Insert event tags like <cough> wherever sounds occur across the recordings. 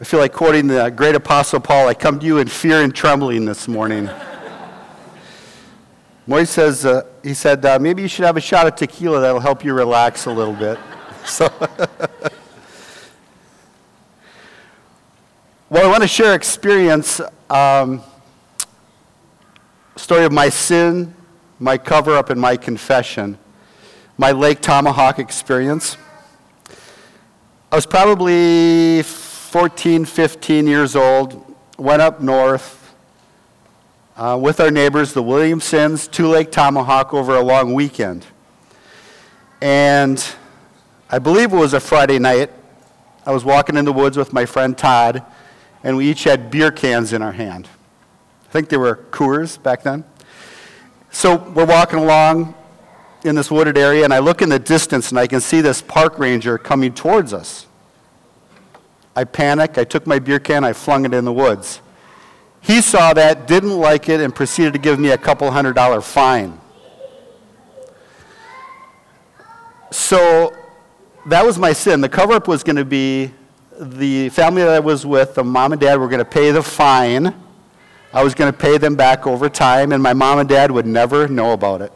I feel like quoting the great apostle Paul I come to you in fear and trembling this morning. Moy says, uh, he said, uh, maybe you should have a shot of tequila that'll help you relax a little bit. <laughs> So, <laughs> well, I want to share experience, um, story of my sin, my cover up, and my confession, my Lake Tomahawk experience. I was probably 14, 15 years old, went up north uh, with our neighbors, the Williamsons, to Lake Tomahawk over a long weekend. And I believe it was a Friday night. I was walking in the woods with my friend Todd, and we each had beer cans in our hand. I think they were Coors back then. So we're walking along, in this wooded area, and I look in the distance and I can see this park ranger coming towards us. I panicked. I took my beer can, I flung it in the woods. He saw that, didn't like it, and proceeded to give me a couple hundred dollar fine. So that was my sin. The cover up was going to be the family that I was with, the mom and dad, were going to pay the fine. I was going to pay them back over time, and my mom and dad would never know about it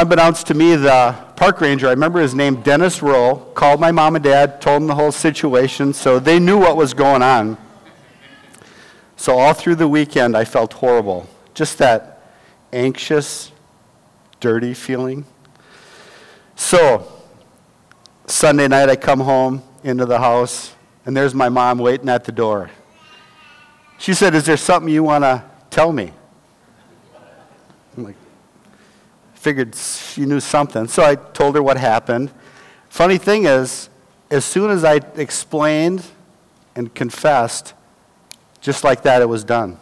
unbeknownst to me, the park ranger, I remember his name, Dennis Rowe, called my mom and dad, told them the whole situation, so they knew what was going on. So all through the weekend, I felt horrible. Just that anxious, dirty feeling. So, Sunday night, I come home into the house, and there's my mom waiting at the door. She said, Is there something you want to tell me? I'm like, figured she knew something. So I told her what happened. Funny thing is, as soon as I explained and confessed, just like that, it was done.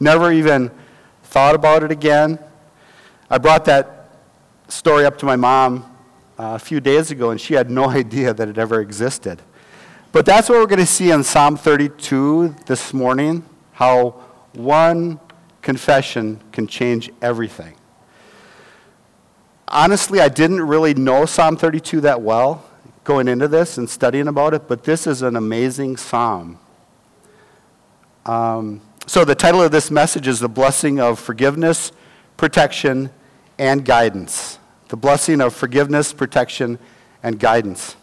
Never even thought about it again. I brought that story up to my mom uh, a few days ago, and she had no <laughs> idea that it ever existed. But that's what we're going to see in Psalm 32 this morning how one confession can change everything honestly, I didn't really know Psalm 32 that well going into this and studying about it, but this is an amazing psalm. Um, so, the title of this message is The Blessing of Forgiveness, Protection, and Guidance. The blessing of forgiveness, protection, and guidance.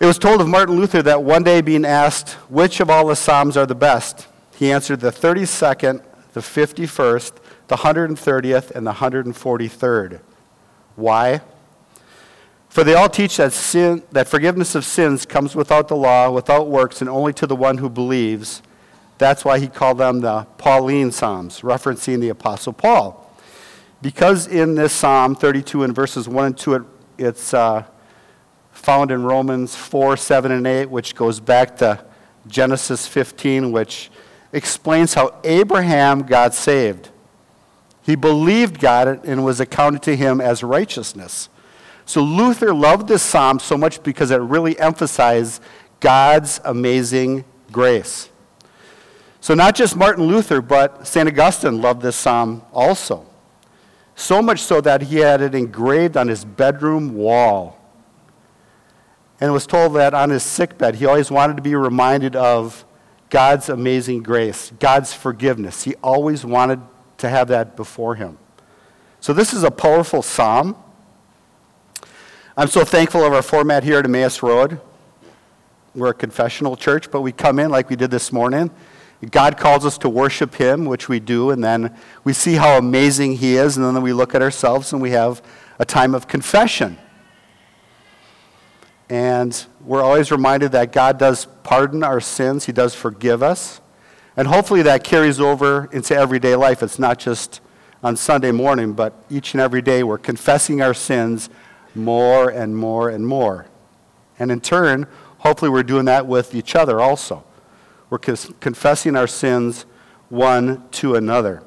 It was told of Martin Luther that one day, being asked which of all the Psalms are the best, he answered the 32nd, the 51st, the 130th, and the 143rd. Why? For they all teach that, sin, that forgiveness of sins comes without the law, without works, and only to the one who believes. That's why he called them the Pauline Psalms, referencing the Apostle Paul. Because in this Psalm 32 and verses 1 and 2, it, it's uh, found in Romans 4, 7, and 8, which goes back to Genesis 15, which explains how Abraham got saved. He believed God and was accounted to him as righteousness. So Luther loved this psalm so much because it really emphasized God's amazing grace. So not just Martin Luther, but St. Augustine loved this psalm also. So much so that he had it engraved on his bedroom wall. And was told that on his sickbed, he always wanted to be reminded of God's amazing grace, God's forgiveness. He always wanted to have that before him. So, this is a powerful psalm. I'm so thankful of our format here at Emmaus Road. We're a confessional church, but we come in like we did this morning. God calls us to worship Him, which we do, and then we see how amazing He is, and then we look at ourselves and we have a time of confession. And we're always reminded that God does pardon our sins, He does forgive us. And hopefully that carries over into everyday life. It's not just on Sunday morning, but each and every day we're confessing our sins more and more and more. And in turn, hopefully we're doing that with each other also. We're confessing our sins one to another.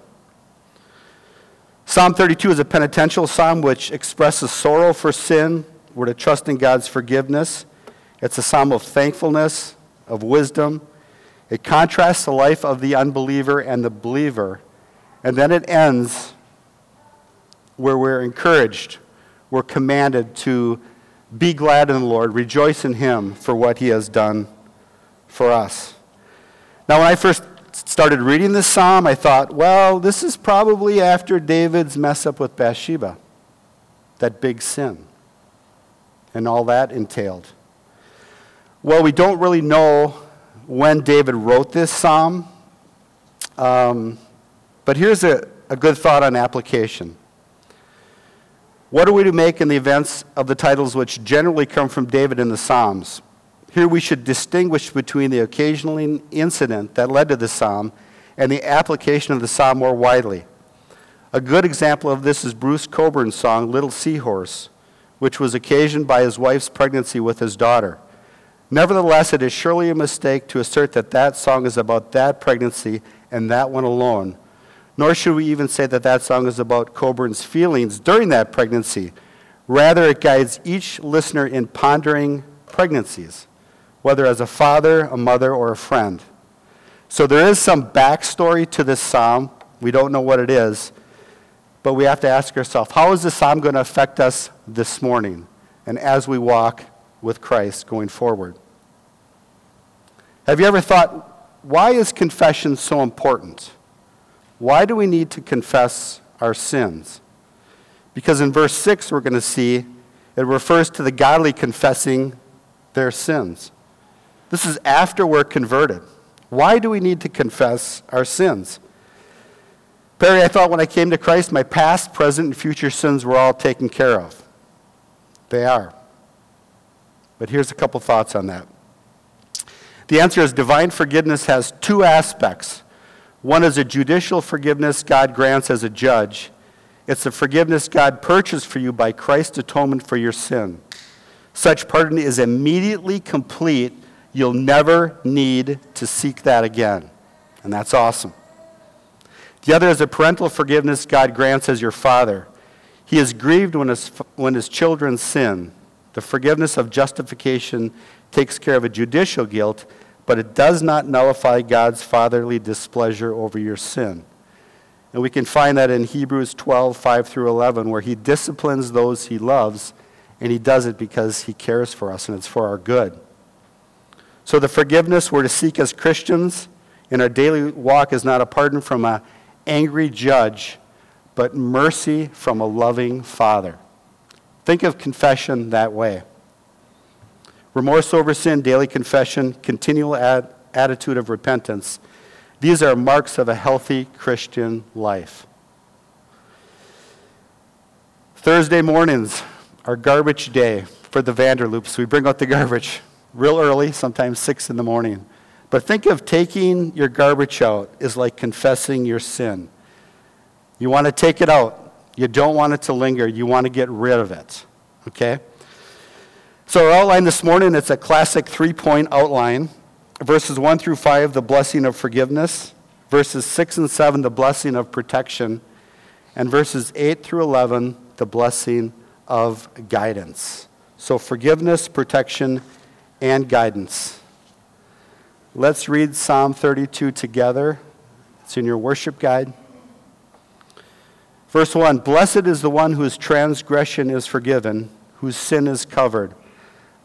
Psalm 32 is a penitential psalm which expresses sorrow for sin. We're to trust in God's forgiveness. It's a psalm of thankfulness, of wisdom, it contrasts the life of the unbeliever and the believer. And then it ends where we're encouraged, we're commanded to Be glad in the Lord, rejoice in him for what he has done for us. Now, when I first started reading this psalm, I thought, well, this is probably after David's mess up with Bathsheba, that big sin, and all that entailed. Well, we don't really know when David wrote this psalm, um, but here's a, a good thought on application. What are we to make in the events of the titles which generally come from David in the Psalms? Here we should distinguish between the occasional incident that led to the psalm and the application of the psalm more widely. A good example of this is Bruce Cockburn's song, Little Seahorse, which was occasioned by his wife's pregnancy with his daughter. Nevertheless, it is surely a mistake to assert that that song is about that pregnancy and that one alone. Nor should we even say that that song is about Cockburn's feelings during that pregnancy. Rather, it guides each listener in pondering pregnancies whether as a father, a mother, or a friend. So there is some backstory to this psalm. We don't know what it is, but we have to ask ourselves how is this psalm going to affect us this morning and as we walk with Christ going forward? Have you ever thought, why is confession so important? Why do we need to confess our sins? Because in verse 6, we're going to see it refers to the godly confessing their sins. This is after we're converted. Why do we need to confess our sins? Perry, I thought when I came to Christ, my past, present, and future sins were all taken care of. They are. But here's a couple thoughts on that. The answer is divine forgiveness has two aspects. One is a judicial forgiveness God grants as a judge. It's the forgiveness God purchased for you by Christ's atonement for your sin. Such pardon is immediately complete You'll never need to seek that again. And that's awesome. The other is a parental forgiveness God grants as your father. He is grieved when his, when his children sin. The forgiveness of justification takes care of a judicial guilt, but it does not nullify God's fatherly displeasure over your sin. And we can find that in Hebrews 12, 5 through 11, where he disciplines those he loves, and he does it because he cares for us and it's for our good. So the forgiveness we're to seek as Christians in our daily walk is not a pardon from an angry judge, but mercy from a loving Father. Think of confession that way. Remorse over sin, daily confession, continual ad- attitude of repentance. These are marks of a healthy Christian life. Thursday mornings are garbage day for the Vanderloops. We bring out the garbage real early, sometimes 6 in the morning. But think of taking your garbage out is like confessing your sin. You want to take it out. You don't want it to linger. You want to get rid of it. Okay? So, our outline this morning, it's a classic three point outline. Verses 1 through 5, the blessing of forgiveness. Verses 6 and 7, the blessing of protection. And verses 8 through 11, the blessing of guidance. So, forgiveness, protection, and guidance. Let's read Psalm 32 together. It's in your worship guide. Verse 1 Blessed is the one whose transgression is forgiven, whose sin is covered.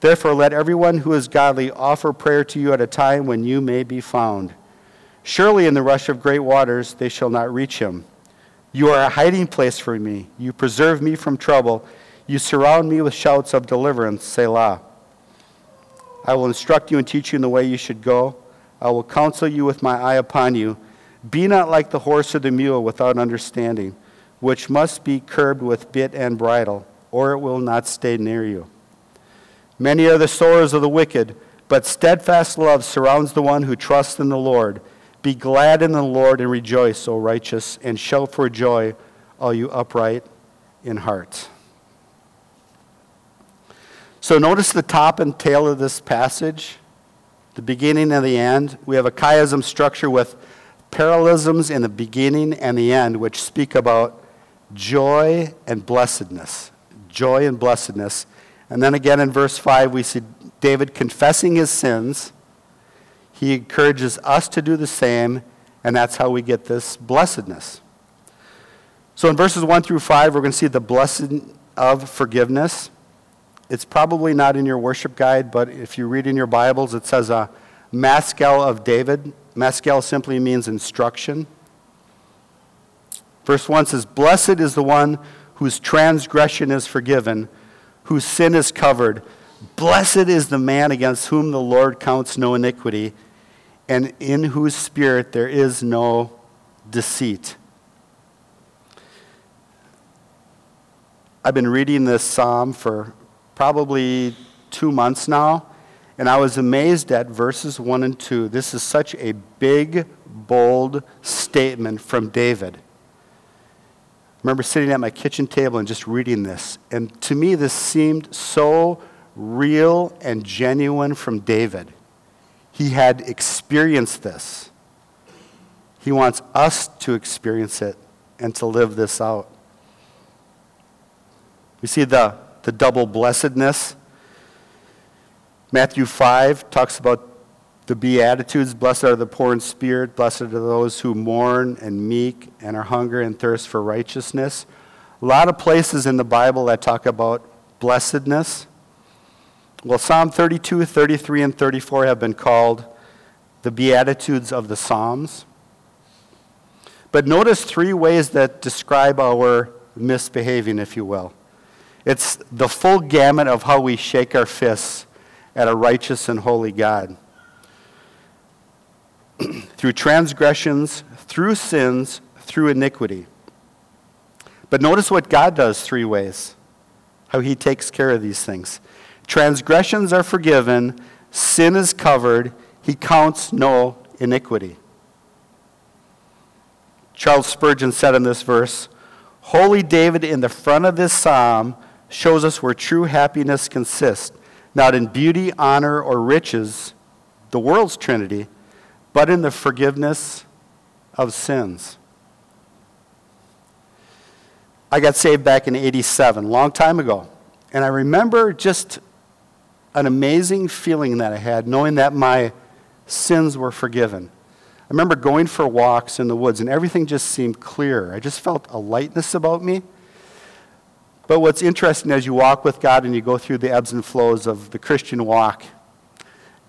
Therefore, let everyone who is godly offer prayer to you at a time when you may be found. Surely in the rush of great waters they shall not reach him. You are a hiding place for me. You preserve me from trouble. You surround me with shouts of deliverance. Selah. I will instruct you and teach you in the way you should go. I will counsel you with my eye upon you. Be not like the horse or the mule without understanding, which must be curbed with bit and bridle, or it will not stay near you. Many are the sorrows of the wicked, but steadfast love surrounds the one who trusts in the Lord. Be glad in the Lord and rejoice, O righteous, and shout for joy, all you upright in heart. So notice the top and tail of this passage, the beginning and the end. We have a chiasm structure with parallelisms in the beginning and the end, which speak about joy and blessedness. Joy and blessedness. And then again in verse 5, we see David confessing his sins. He encourages us to do the same, and that's how we get this blessedness. So in verses 1 through 5, we're going to see the blessing of forgiveness. It's probably not in your worship guide, but if you read in your Bibles, it says a maskil of David. Maskil simply means instruction. Verse 1 says, Blessed is the one whose transgression is forgiven, whose sin is covered. Blessed is the man against whom the Lord counts no iniquity, and in whose spirit there is no deceit. I've been reading this psalm for probably two months now, and I was amazed at verses 1 and 2. This is such a big, bold statement from David. Remember sitting at my kitchen table and just reading this, and to me, this seemed so real and genuine from David. He had experienced this. He wants us to experience it and to live this out. We see the, the double blessedness. Matthew 5 talks about the Beatitudes. Blessed are the poor in spirit. Blessed are those who mourn and meek and are hunger and thirst for righteousness. A lot of places in the Bible that talk about blessedness. Well, Psalm 32, 33, and 34 have been called the Beatitudes of the Psalms. But notice three ways that describe our misbehaving, if you will. It's the full gamut of how we shake our fists at a righteous and holy God. <clears throat> through transgressions, through sins, through iniquity. But notice what God does three ways, how he takes care of these things. Transgressions are forgiven, sin is covered, he counts no iniquity. Charles Spurgeon said in this verse, Holy David in the front of this psalm shows us where true happiness consists, not in beauty, honor, or riches, the world's trinity, but in the forgiveness of sins. I got saved back in 87, long time ago. And I remember just an amazing feeling that I had, knowing that my sins were forgiven. I remember going for walks in the woods, and everything just seemed clear. I just felt a lightness about me. But what's interesting as you walk with God and you go through the ebbs and flows of the Christian walk,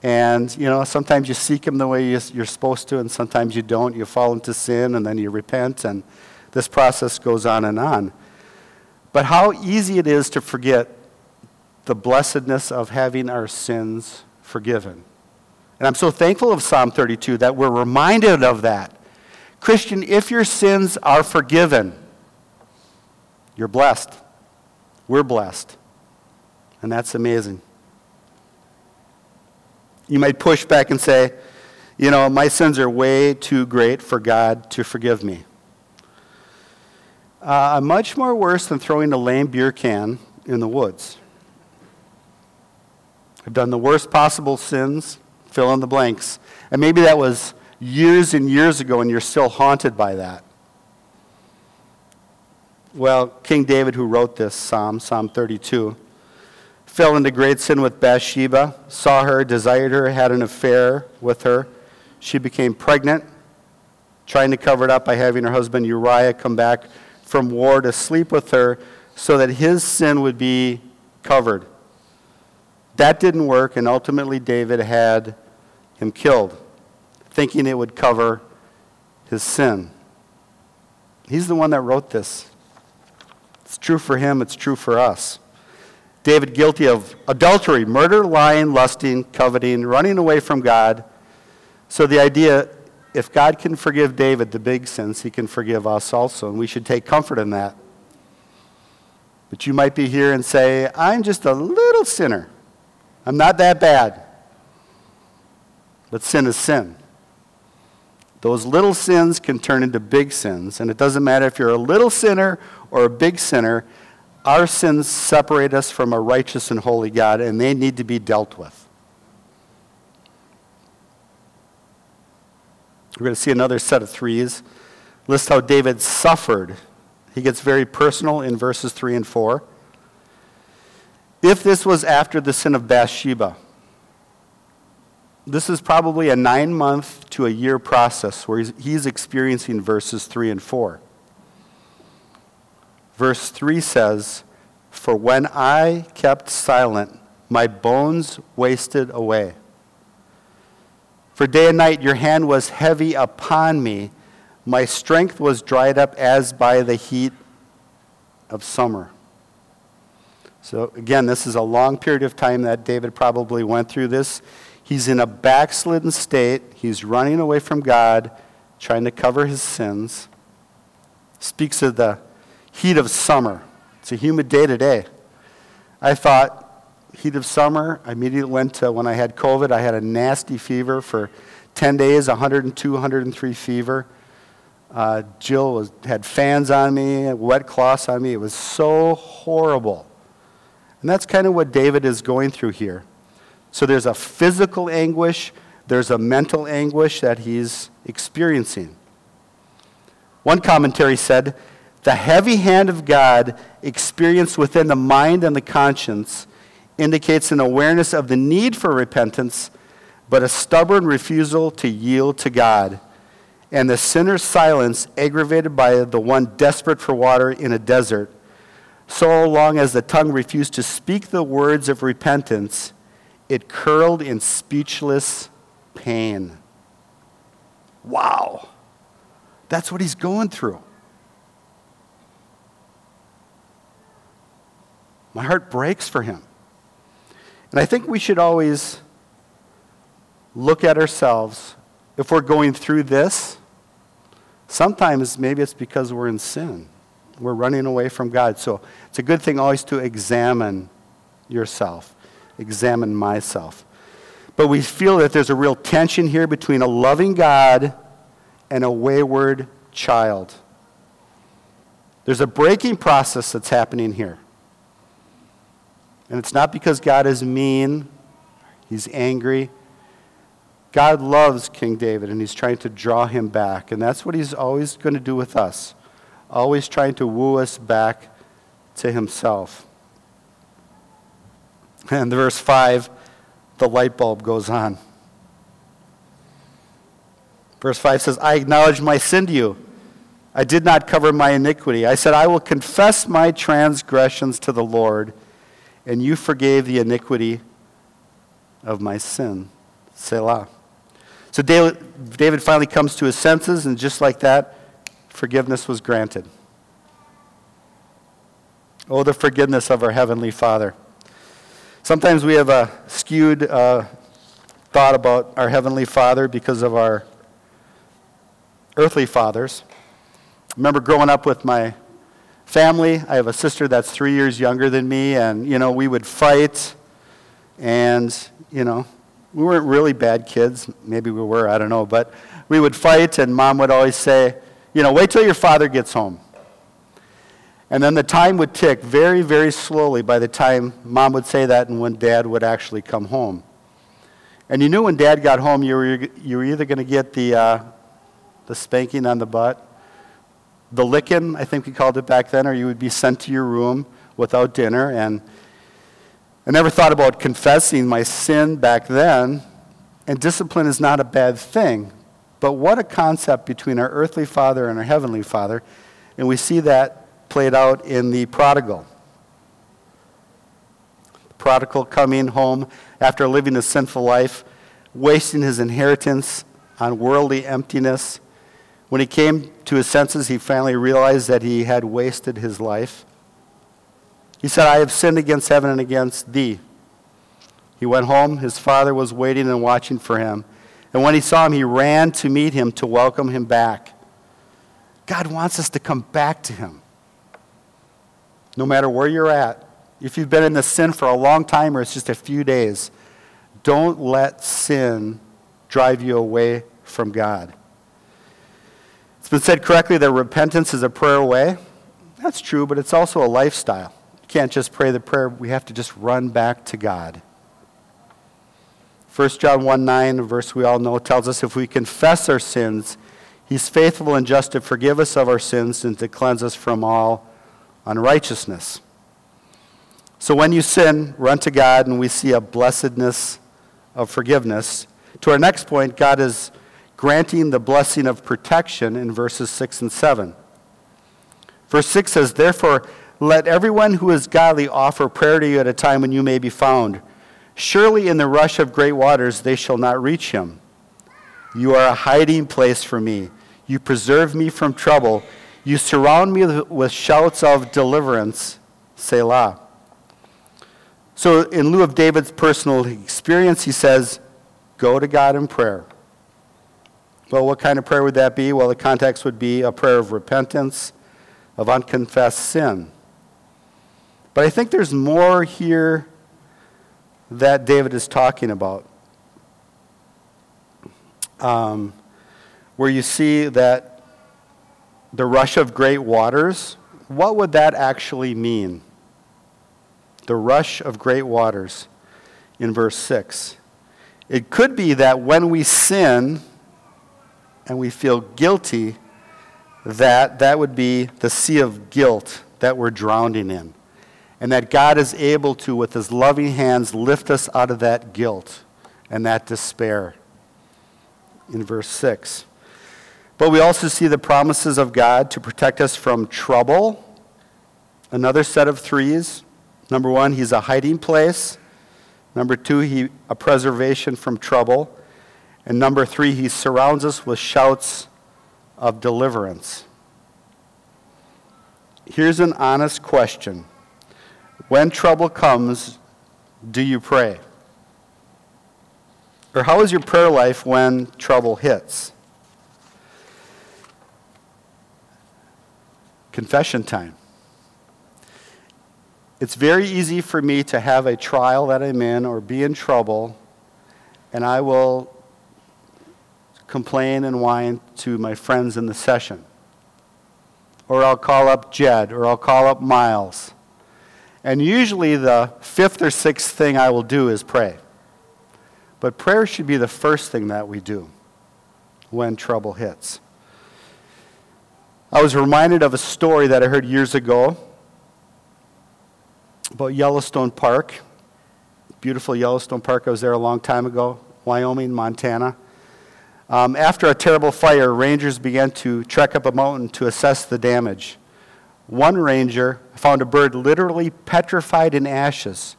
and you know, sometimes you seek Him the way you're supposed to, and sometimes you don't. You fall into sin, and then you repent, and this process goes on and on. But how easy it is to forget the blessedness of having our sins forgiven. And I'm so thankful of Psalm 32 that we're reminded of that. Christian, if your sins are forgiven, you're blessed. We're blessed. And that's amazing. You might push back and say, you know, my sins are way too great for God to forgive me. Uh, I'm much more worse than throwing a lame beer can in the woods. I've done the worst possible sins, fill in the blanks. And maybe that was years and years ago, and you're still haunted by that. Well, King David, who wrote this psalm, Psalm 32, fell into great sin with Bathsheba, saw her, desired her, had an affair with her. She became pregnant, trying to cover it up by having her husband Uriah come back from war to sleep with her so that his sin would be covered. That didn't work, and ultimately David had him killed, thinking it would cover his sin. He's the one that wrote this. It's true for him, it's true for us. David guilty of adultery, murder, lying, lusting, coveting, running away from God. So the idea if God can forgive David the big sins, he can forgive us also, and we should take comfort in that. But you might be here and say, I'm just a little sinner. I'm not that bad. But sin is sin. Those little sins can turn into big sins, and it doesn't matter if you're a little sinner or a big sinner, Our sins separate us from a righteous and holy God, and they need to be dealt with. We're going to see another set of threes. List how David suffered. He gets very personal in verses 3 and 4. If this was after the sin of Bathsheba, this is probably a nine month to a year process where he's, he's experiencing verses 3 and 4. Verse 3 says, For when I kept silent, my bones wasted away. For day and night your hand was heavy upon me. My strength was dried up as by the heat of summer. So, again, this is a long period of time that David probably went through this. He's in a backslidden state. He's running away from God, trying to cover his sins. Speaks of the heat of summer. It's a humid day today. I thought, heat of summer, I immediately went to when I had COVID, I had a nasty fever for 10 days, 102, 103 fever. Uh, Jill was, had fans on me, wet cloths on me. It was so horrible. And that's kind of what David is going through here. So there's a physical anguish, there's a mental anguish that he's experiencing. One commentary said the heavy hand of God experienced within the mind and the conscience indicates an awareness of the need for repentance, but a stubborn refusal to yield to God. And the sinner's silence, aggravated by the one desperate for water in a desert, so long as the tongue refused to speak the words of repentance, it curled in speechless pain. Wow. That's what he's going through. My heart breaks for him. And I think we should always look at ourselves. If we're going through this, sometimes maybe it's because we're in sin. We're running away from God. So it's a good thing always to examine yourself, examine myself. But we feel that there's a real tension here between a loving God and a wayward child. There's a breaking process that's happening here. And it's not because God is mean, he's angry. God loves King David and he's trying to draw him back. And that's what he's always going to do with us, always trying to woo us back to himself. <laughs> And verse 5, the light bulb goes on. Verse 5 says, I acknowledge my sin to you. I did not cover my iniquity. I said, I will confess my transgressions to the Lord and you forgave the iniquity of my sin. Selah. So David finally comes to his senses, and just like that, forgiveness was granted. Oh, the forgiveness of our Heavenly Father. Sometimes we have a skewed uh, thought about our Heavenly Father because of our earthly fathers. I remember growing up with my family. I have a sister that's three years younger than me, and, you know, we would fight, and, you know, we weren't really bad kids. Maybe we were, I don't know. But we would fight, and mom would always say, you know, wait till your father gets home. And then the time would tick very, very slowly by the time mom would say that and when dad would actually come home. And you knew when dad got home, you were, you were either going to get the, uh, the spanking on the butt the licking, I think we called it back then, or you would be sent to your room without dinner. And I never thought about confessing my sin back then. And discipline is not a bad thing. But what a concept between our earthly father and our heavenly father. And we see that played out in the prodigal. The prodigal coming home after living a sinful life, wasting his inheritance on worldly emptiness when he came to his senses, he finally realized that he had wasted his life. He said, I have sinned against heaven and against thee. He went home. His father was waiting and watching for him. And when he saw him, he ran to meet him to welcome him back. God wants us to come back to him. No matter where you're at, if you've been in the sin for a long time or it's just a few days, don't let sin drive you away from God. Been said correctly that repentance is a prayer away. That's true, but it's also a lifestyle. You can't just pray the prayer, we have to just run back to God. 1 John 1 9, a verse we all know, tells us if we confess our sins, He's faithful and just to forgive us of our sins and to cleanse us from all unrighteousness. So when you sin, run to God, and we see a blessedness of forgiveness. To our next point, God is granting the blessing of protection in verses 6 and 7. Verse 6 says, Therefore, let everyone who is godly offer prayer to you at a time when you may be found. Surely in the rush of great waters they shall not reach him. You are a hiding place for me. You preserve me from trouble. You surround me with shouts of deliverance. Selah. So, in lieu of David's personal experience, he says, Go to God in prayer. Well, what kind of prayer would that be? Well, the context would be a prayer of repentance, of unconfessed sin. But I think there's more here that David is talking about. Um, where you see that the rush of great waters, what would that actually mean? The rush of great waters in verse 6. It could be that when we sin and we feel guilty, that that would be the sea of guilt that we're drowning in. And that God is able to, with his loving hands, lift us out of that guilt and that despair in verse 6. But we also see the promises of God to protect us from trouble. Another set of threes. Number one, He's a hiding place. Number two, he, a preservation from trouble. And number three, He surrounds us with shouts of deliverance. Here's an honest question When trouble comes, do you pray? Or how is your prayer life when trouble hits? Confession time. It's very easy for me to have a trial that I'm in or be in trouble, and I will complain and whine to my friends in the session. Or I'll call up Jed, or I'll call up Miles. And usually the fifth or sixth thing I will do is pray. But prayer should be the first thing that we do when trouble hits. I was reminded of a story that I heard years ago about Yellowstone Park. Beautiful Yellowstone Park. I was there a long time ago, Wyoming, Montana. Um, after a terrible fire, rangers began to trek up a mountain to assess the damage. One ranger found a bird literally petrified in ashes.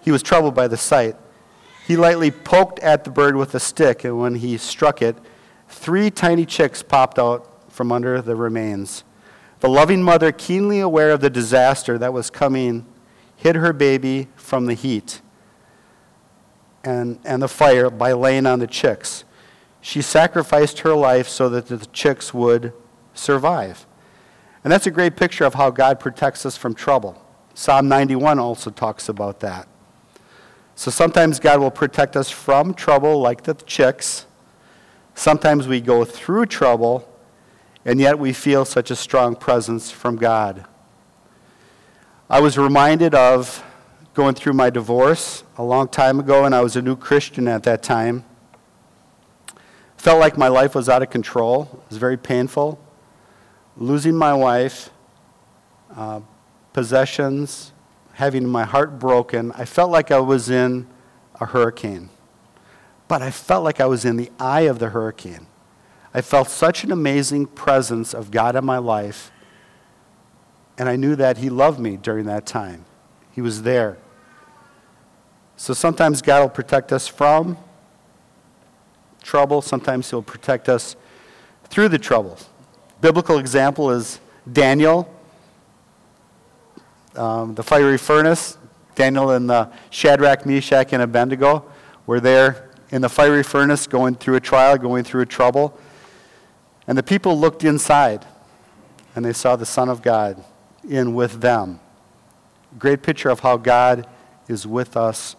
He was troubled by the sight. He lightly poked at the bird with a stick, and when he struck it, three tiny chicks popped out from under the remains. The loving mother, keenly aware of the disaster that was coming, hid her baby from the heat and, and the fire by laying on the chicks. She sacrificed her life so that the chicks would survive. And that's a great picture of how God protects us from trouble. Psalm 91 also talks about that. So sometimes God will protect us from trouble, like the chicks. Sometimes we go through trouble and yet we feel such a strong presence from God. I was reminded of going through my divorce a long time ago, and I was a new Christian at that time. Felt like my life was out of control. It was very painful. Losing my wife, uh, possessions, having my heart broken. I felt like I was in a hurricane. But I felt like I was in the eye of the hurricane. I felt such an amazing presence of God in my life, and I knew that He loved me during that time. He was there. So sometimes God will protect us from trouble, sometimes He'll protect us through the troubles. Biblical example is Daniel, um, the fiery furnace. Daniel and the Shadrach, Meshach, and Abednego were there in the fiery furnace going through a trial, going through a trouble. And the people looked inside, and they saw the Son of God in with them. Great picture of how God is with us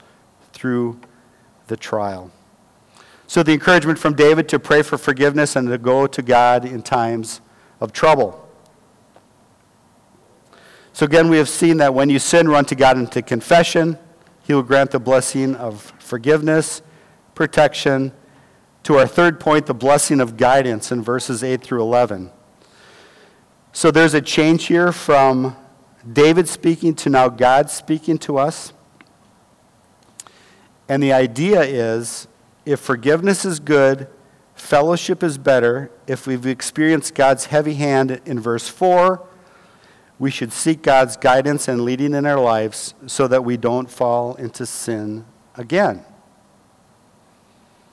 through the trial. So, the encouragement from David to pray for forgiveness and to go to God in times of trouble. So again, we have seen that when you sin, run to God into confession. He will grant the blessing of forgiveness, protection. To our third point, the blessing of guidance in verses 8 through 11. So there's a change here from David speaking to now God speaking to us. And the idea is if forgiveness is good, fellowship is better. If we've experienced God's heavy hand in verse 4, we should seek God's guidance and leading in our lives so that we don't fall into sin again.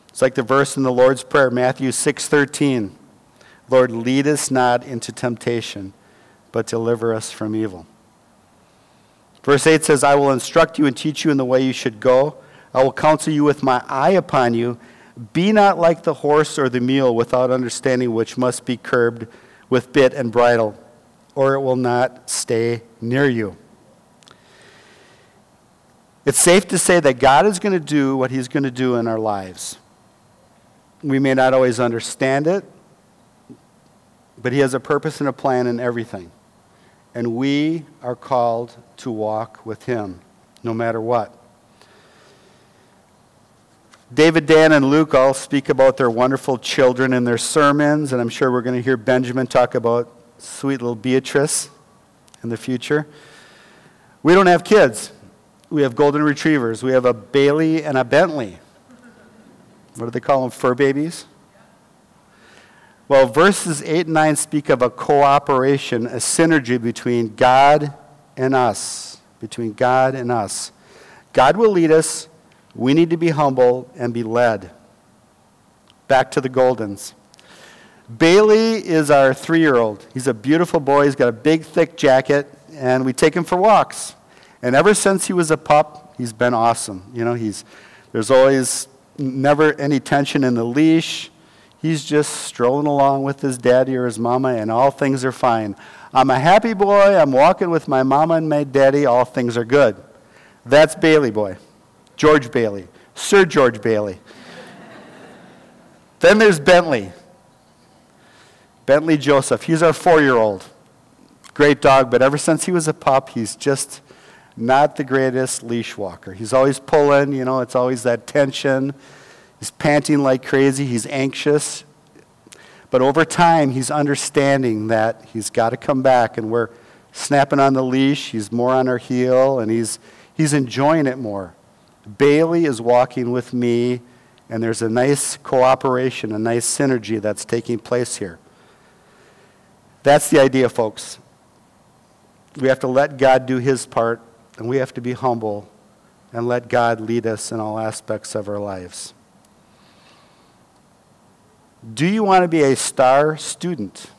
It's like the verse in the Lord's Prayer, Matthew 6:13. Lord, lead us not into temptation, but deliver us from evil. Verse 8 says, I will instruct you and teach you in the way you should go. I will counsel you with my eye upon you. Be not like the horse or the mule without understanding, which must be curbed with bit and bridle or it will not stay near you. It's safe to say that God is going to do what He's going to do in our lives. We may not always understand it, but He has a purpose and a plan in everything. And we are called to walk with Him no matter what. David, Dan, and Luke all speak about their wonderful children in their sermons, and I'm sure we're going to hear Benjamin talk about sweet little Beatrice in the future. We don't have kids. We have golden retrievers. We have a Bailey and a Bentley. What do they call them? Fur babies? Well, verses 8 and 9 speak of a cooperation, a synergy between God and us. Between God and us. God will lead us. We need to be humble and be led. Back to the Goldens. Bailey is our three year old. He's a beautiful boy. He's got a big, thick jacket, and we take him for walks. And ever since he was a pup, he's been awesome. You know, he's, there's always never any tension in the leash. He's just strolling along with his daddy or his mama, and all things are fine. I'm a happy boy. I'm walking with my mama and my daddy. All things are good. That's Bailey boy. George Bailey. Sir George Bailey. then there's Bentley. Bentley Joseph, he's our four year old. Great dog, but ever since he was a pup, he's just not the greatest leash walker. He's always pulling, you know, it's always that tension. He's panting like crazy, he's anxious. But over time, he's understanding that he's got to come back, and we're snapping on the leash. He's more on our heel, and he's, he's enjoying it more. Bailey is walking with me, and there's a nice cooperation, a nice synergy that's taking place here. That's the idea, folks. We have to let God do his part, and we have to be humble and let God lead us in all aspects of our lives. Do you want to be a star student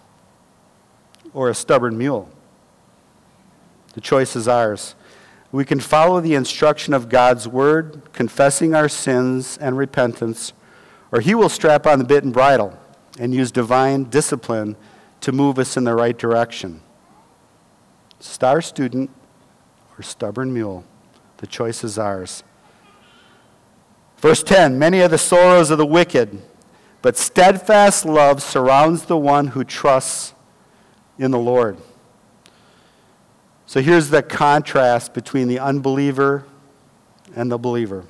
or a stubborn mule? The choice is ours. We can follow the instruction of God's word, confessing our sins and repentance, or He will strap on the bit and bridle and use divine discipline to move us in the right direction. Star student or stubborn mule, the choice is ours. Verse 10 Many are the sorrows of the wicked, but steadfast love surrounds the one who trusts in the Lord. So here's the contrast between the unbeliever and the believer.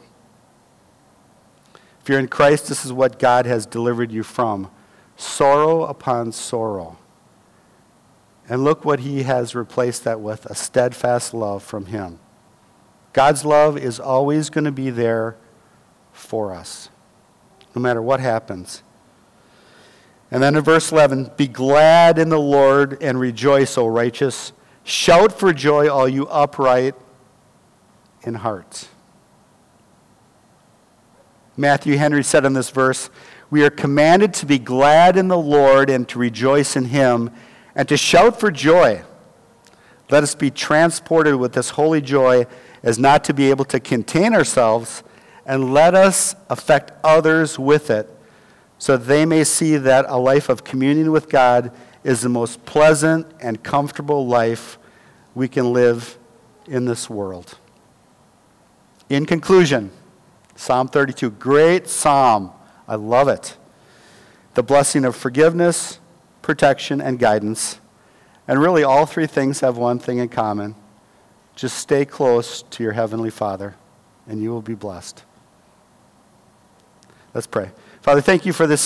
If you're in Christ, this is what God has delivered you from sorrow upon sorrow. And look what he has replaced that with a steadfast love from him. God's love is always going to be there for us, no matter what happens. And then in verse 11, be glad in the Lord and rejoice, O righteous. Shout for joy, all you upright in heart. Matthew Henry said in this verse, We are commanded to be glad in the Lord and to rejoice in him and to shout for joy. Let us be transported with this holy joy as not to be able to contain ourselves, and let us affect others with it, so they may see that a life of communion with God is the most pleasant and comfortable life we can live in this world. In conclusion, Psalm 32, great psalm. I love it. The blessing of forgiveness, protection, and guidance. And really, all three things have one thing in common just stay close to your Heavenly Father, and you will be blessed. Let's pray. Father, thank you for this